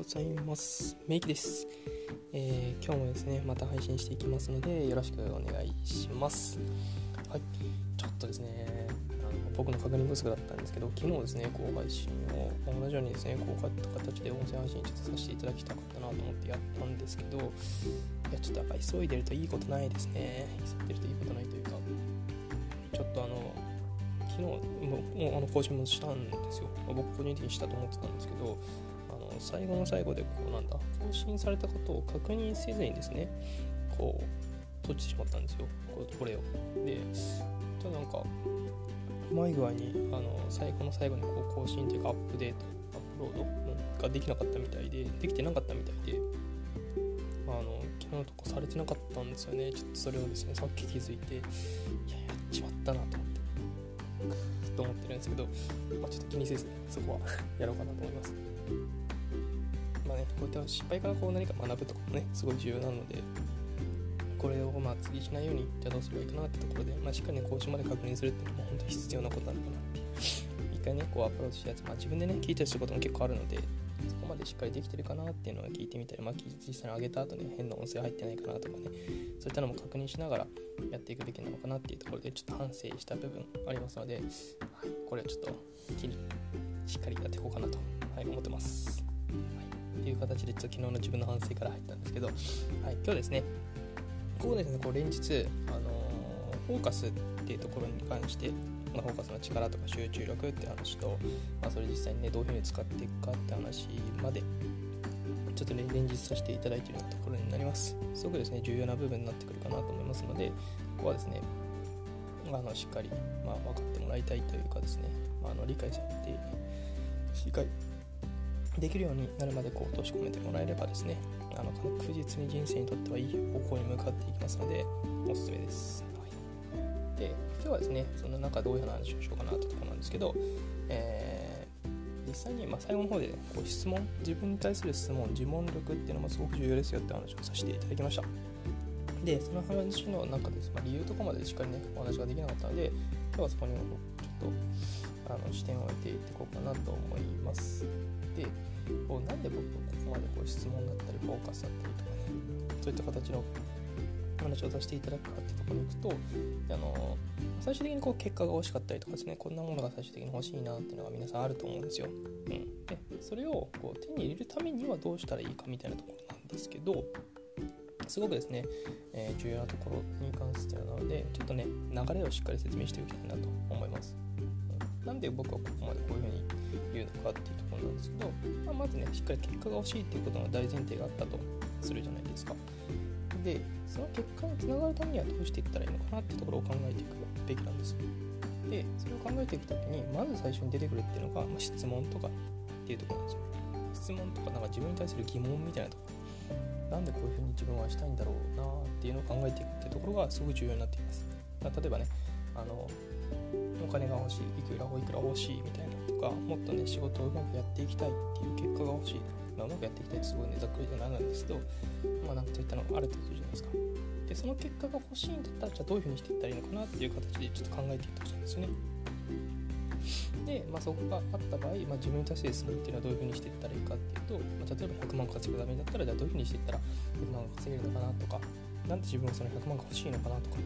ございます。メイキです、えー、今日もですね、また配信していきますので、よろしくお願いします。はい、ちょっとですね、あの僕の確認不足だったんですけど、昨日ですね、こう配信を同じようにですね、こういった形で音声配信ちょっとさせていただきたかったなと思ってやったんですけど、いや、ちょっとやっぱ急いでるといいことないですね。急いでるといいことないというか、ちょっとあの、昨日もうあの更新もしたんですよ。まあ、僕個人的にしたと思ってたんですけど、最後の最後でこうなんだ更新されたことを確認せずにですねこう閉じてしまったんですよ。これを。でちょっとなんかうまい具合にあの最後の最後にこう更新というかアップデートアップロードができなかったみたいでできてなかったみたいであの昨日とかされてなかったんですよね。ちょっとそれをですねさっき気づいていややっちまったなと思ってと思ってるんですけど、まあ、ちょっと気にせずそこは やろうかなと思います。まあね、こういった失敗からこう何か学ぶとかもね、すごい重要なので、これをまあ次しないように、じゃあどうすればいいかなってところで、まあ、しっかりね、講習まで確認するっていうのも本当に必要なことなのかなって。一回ね、こうアプローチしたやつ、まあ、自分でね、聞いたりすることも結構あるので、そこまでしっかりできてるかなっていうのは聞いてみたり、まあ、実際に上げた後ね、変な音声入ってないかなとかね、そういったのも確認しながらやっていくべきなのかなっていうところで、ちょっと反省した部分ありますので、はい、これはちょっと気にしっかりやっていこうかなと、はい、思ってます。という形でちょっと昨日の自分の反省から入ったんですけど、はい、今日ですね、ここですね、こう連日、あの、フォーカスっていうところに関して、まあ、フォーカスの力とか集中力って話と、まあ、それ実際にね、どういうふうに使っていくかって話まで、ちょっとね、連日させていただいているようなところになります。すごくですね、重要な部分になってくるかなと思いますので、ここはですね、あのしっかり、まあ、分かってもらいたいというかですね、まあ、あの理解されて、理解できるようになるまでこう落とし込めてもらえればですねあの確実に人生にとってはいい方向に向かっていきますのでおすすめです、はい、で今日はですねその中どういう話をしようかなってとこなんですけど、えー、実際にま最後の方で、ね、こう質問自分に対する質問自問力っていうのもすごく重要ですよって話をさせていただきました。でその話の中です、まあ、理由とかまでしっかりねお話ができなかったので今日はそこにちょっとあの視点を置いていっていこうかなと思います。でこうなんで僕はここまでこう質問だったりフォーカスだったりとかねそういった形の話をさせていただくかってところに行くとあの最終的にこう結果が欲しかったりとかですねこんなものが最終的に欲しいなっていうのが皆さんあると思うんですよ、うん、でそれをこう手に入れるためにはどうしたらいいかみたいなところなんですけどすごくですね、えー、重要なところに関してなのでちょっとね流れをしっかり説明しておきたいなと思います、なんで僕はここまでこういうふうに言うのかっていうところなんですけど、まあ、まずねしっかり結果が欲しいっていうことの大前提があったとするじゃないですか。でその結果につながるためにはどうしていったらいいのかなってところを考えていくべきなんですよ。でそれを考えていくときにまず最初に出てくるっていうのが、まあ、質問とかっていうところなんですよ。質問とかなんか自分に対する疑問みたいなとこ。ろなんでこういうふうに自分はしたいんだろうなっていうのを考えていくっていうところがすごく重要になっています。例えばねあのお金が欲しいいくらおいくら欲しいみたいなとかもっとね仕事をうまくやっていきたいっていう結果が欲しい、まあ、うまくやっていきたいってすごいねざっくりでなんなんですけどまあなんかそういったのがあるってことじゃないですか。でその結果が欲しいんだったらじゃあどういうふうにしていったらいいのかなっていう形でちょっと考えていってほしいんですよね。で、まあ、そこがあった場合、まあ、自分に対してすねっていうのはどういうふうにしていったらいいかっていうと、まあ、例えば100万稼ぐためだったらじゃあどういうふうにしていったら100万稼げるのかなとかなんで自分はその100万が欲しいのかなとか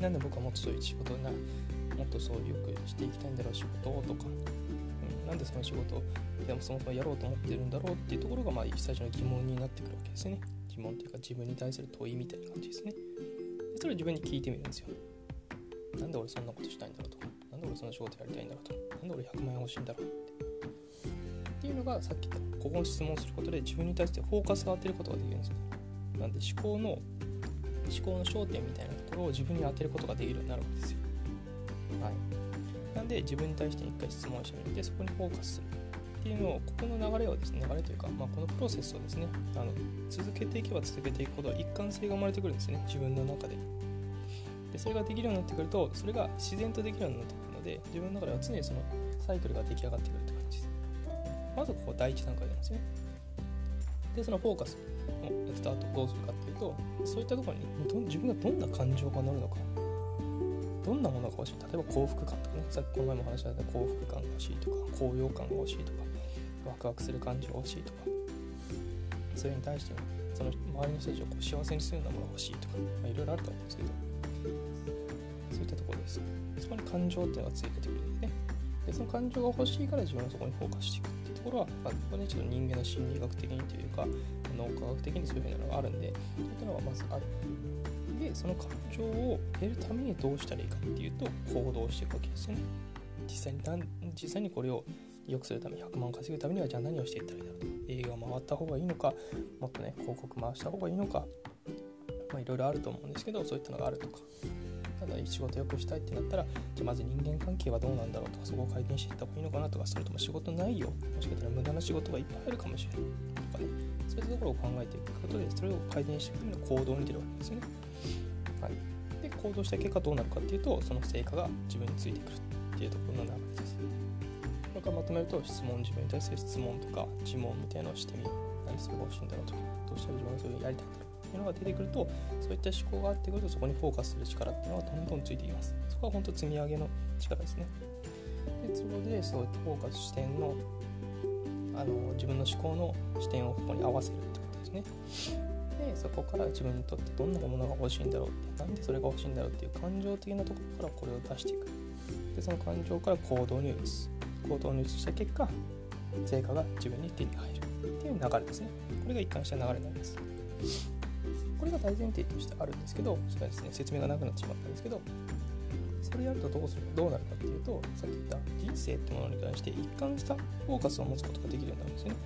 なんで僕はもっとそういう仕事になもっとそういうくしていきたいんだろう仕事をとか、うん、なんでその仕事をでもそもそもやろうと思ってるんだろうっていうところがまあ最初の疑問になってくるわけですね。疑問っていうか自分に対する問いみたいな感じですね。でそれを自分に聞いてみるんですよ。なんで俺そんなことしたいんだろうとか。なんで俺その仕事やりたいんだろうとか。なんで俺100万円欲しいんだろうって。っていうのがさっき言ったここに質問することで自分に対してフォーカスを当てることができるんですよなんで思考の思考の焦点みたいなころを自分に当てることができるようになるわけですよ。はい、なんで自分に対して一回質問してみてそこにフォーカスするっていうのをここの流れをですね流れというか、まあ、このプロセスをですねあの続けていけば続けていくほど一貫性が生まれてくるんですね。自分の中で。でそれができるようになってくるとそれが自然とできるようになってくるので自分の中では常にそのサイクルが出来上がってくるって感じです。まずここ第一段階なんですね。でそのフォーカスをやった後どうするかっていうとそういったところに自分がどんな感情が乗るのかどんなものが欲しい例えば幸福感とかねさっきこの前も話した幸福感が欲しいとか高揚感が欲しいとかワクワクする感じが欲しいとかそれに対して、その周りの人たちをこう幸せにするようなものが欲しいとか、まあ、いろいろあると思うんですけどそういったところです。そこに感情っていうのがついてくるんですね。でその感情が欲しいから自分はそこにフォーカスしていくっていうところは、まあ、ここねちょっと人間の心理学的にというか脳科学的にそういうふうなのがあるんでそういったのがまずあるでその感情を得るためにどうしたらいいかっていうと行動していくわけですよね。実際に実際にこれを良くするため100万稼ぐためにはじゃあ何をしていったらいいだろうと。映画回った方がいいのかもっとね広告回した方がいいのかまあいろいろあると思うんですけどそういったのがあるとか。ただ仕事良くしたいってなったらじゃまず人間関係はどうなんだろうとかそこを改善していった方がいいのかなとかそれとも仕事ないよもしかしたら無駄な仕事がいっぱいあるかもしれないとかね。そういったところを考えていくことでそれを改善していくための行動に出るわけですよね。はい。で行動した結果どうなるかっていうとその成果が自分についてくるっていうところの流れです。これからまとめると質問自分に対する質問とか自問みたいなのをしてみる。何でそれが欲しいんだろうとかどうしたら自分はそれをやりたいんだろうっていうのが出てくるとそういった思考があってくるとそこにフォーカスする力っていうのがどんどんついていきます。そこは本当積み上げの力ですね。でそこでそういったフォーカス視点のあの自分の思考の視点をここに合わせるってことですね。でそこから自分にとってどんなものが欲しいんだろうってなんでそれが欲しいんだろうっていう感情的なところからこれを出していく。でその感情から行動に移す。行動に移した結果成果が自分に手に入るっていう流れですね。これが一貫した流れになります。れが大前提としてあるんですけどそれはですね説明がなくなってしまったんですけどそれやるとどうするどうなるかっていうとさっき言った人生ってものに関して一貫したフォーカスを持つことができるようになるんですよね。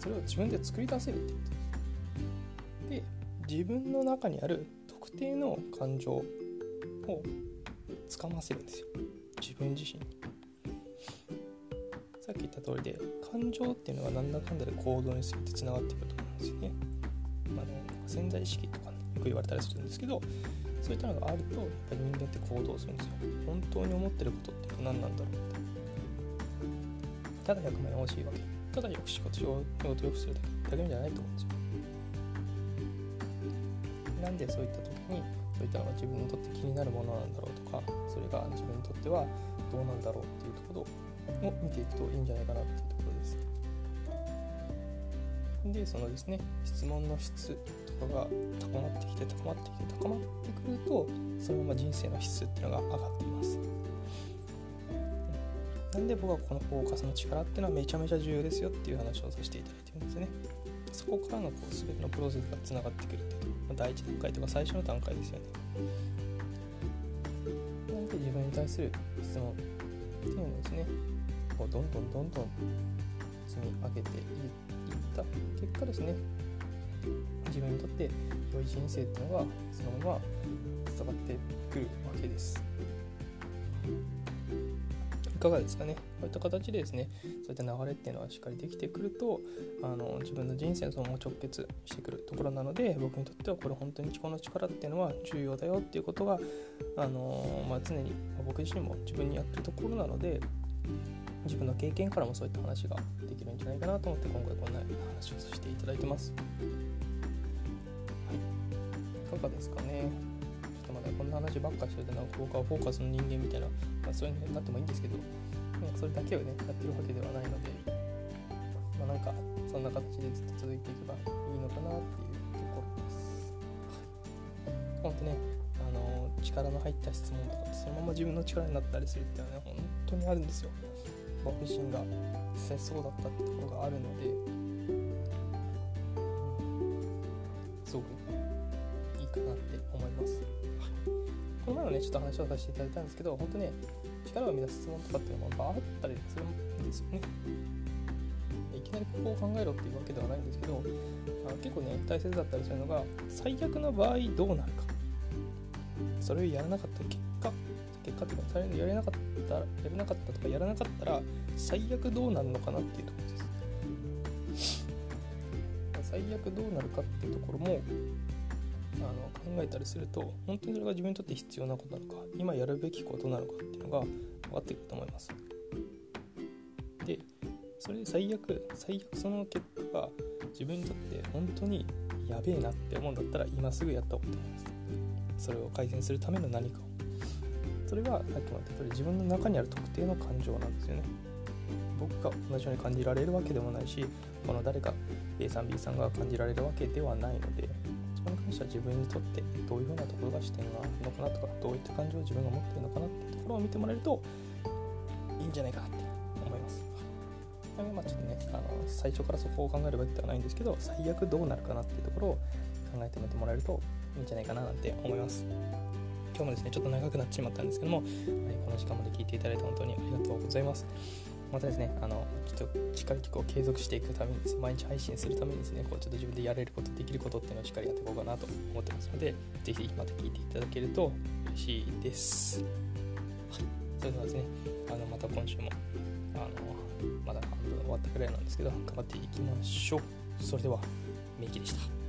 それを自分で作り出せるってことです。で自分の中にある特定の感情をつかませるんですよ。自分自身に。さっき言った通りで感情っていうのはなんだかんだで行動にするってつながってくると思うんですよね、潜在意識とか、ね、よく言われたりするんですけどそういったのがあるとやっぱり人間って行動するんですよ。本当に思ってることって何なんだろうって。ただ100万円欲しいわけ。ただよく仕事仕事よくするだけ。じゃないと思うんですよ。なんでそういった時にそういったのが自分にとって気になるものなんだろうとかそれが自分にとってはどうなんだろうっていうところを見ていくといいんじゃないかなっていうところです。でそのですね質問の質とかが高まってきて高まってきて高まってくるとそのまま人生の質っていうのが上がっています。なんで僕はこのフォーカスの力っていうのはめちゃめちゃ重要ですよっていう話をさせていただいてるんですね。そこからのこう全てのプロセスがつながってくるっていうと第一段階とか最初の段階ですよね。なんで自分に対する質問っていうのをですねこうどんどんどんどん積み上げていってた。結果ですね自分にとって良い人生っていうのがそのまま伝わってくるわけです。いかがですかね。こういった形でですねそういった流れっていうのはしっかりできてくるとあの自分の人生のそのまま直結してくるところなので僕にとってはこれ本当に思考の力っていうのは重要だよっていうことがあの、まあ、常に、僕自身も自分にやってるところなので自分の経験からもそういった話ができるんじゃないかなと思って今回こんな話をさせていただいてます。はい、いかがですかねちょっとまだこんな話ばっかしててなんか僕はフォーカスの人間みたいな、まあ、そういうのになってもいいんですけどなんそれだけをねやってるわけではないのでまあなんかそんな形でずっと続いていけばいいのかなっていうところです。はい本当ねあの力の入った質問とかそのまま自分の力になったりするっていうのはね本当にあるんですよ。僕自身が実際そうだったってところがあるので、すごくいいかなって思います。この前もね、ちょっと話をさせていただいたんですけど、本当ね、力を生み出す質問とかっていうのもあったりするんですよね。いきなりここを考えろっていうわけではないんですけど、あ結構ね、大切だったりするのが、最悪の場合どうなるか。それをやらなかった結果、結果というか、やれなかったやれなかったとかやらなかったら最悪どうなるのかなっていうところです。最悪どうなるかっていうところもあの考えたりすると本当にそれが自分にとって必要なことなのか今やるべきことなのかっていうのが分かってくると思います。でそれで最悪最悪その結果が自分にとって本当にやべえなって思うんだったら今すぐやった方がいいと思います。それを改善するための何かを。それがさっきも言った通り自分の中にある特定の感情なんですよね僕が同じように感じられるわけでもないしこの誰か A さん B さんが感じられるわけではないのでそこに関しては自分にとってどういうふうなところが視点があるのかなとかどういった感情を自分が持っているのかなっていうところを見てもらえるといいんじゃないかなって思います。まあ、ちょっとねあの最初からそこを考えるわけではないんですけど最悪どうなるかなっていうところを考えてみてもらえるといいんじゃないかななんて思います。今日もですね、ちょっと長くなってしまったんですけども、はい、この時間まで聞いていただいて本当にありがとうございます。またですね、あの、ちょっとしっかりとこう継続していくためにですね、毎日配信するためにですね、こうちょっと自分でやれること、できることっていうのをしっかりやっていこうかなと思ってますので、ぜひまた聞いていただけると嬉しいです。はい、それではですね、あのまた今週も、あの、まだ半分終わったくらいなんですけど、頑張っていきましょう。それでは、メイキでした。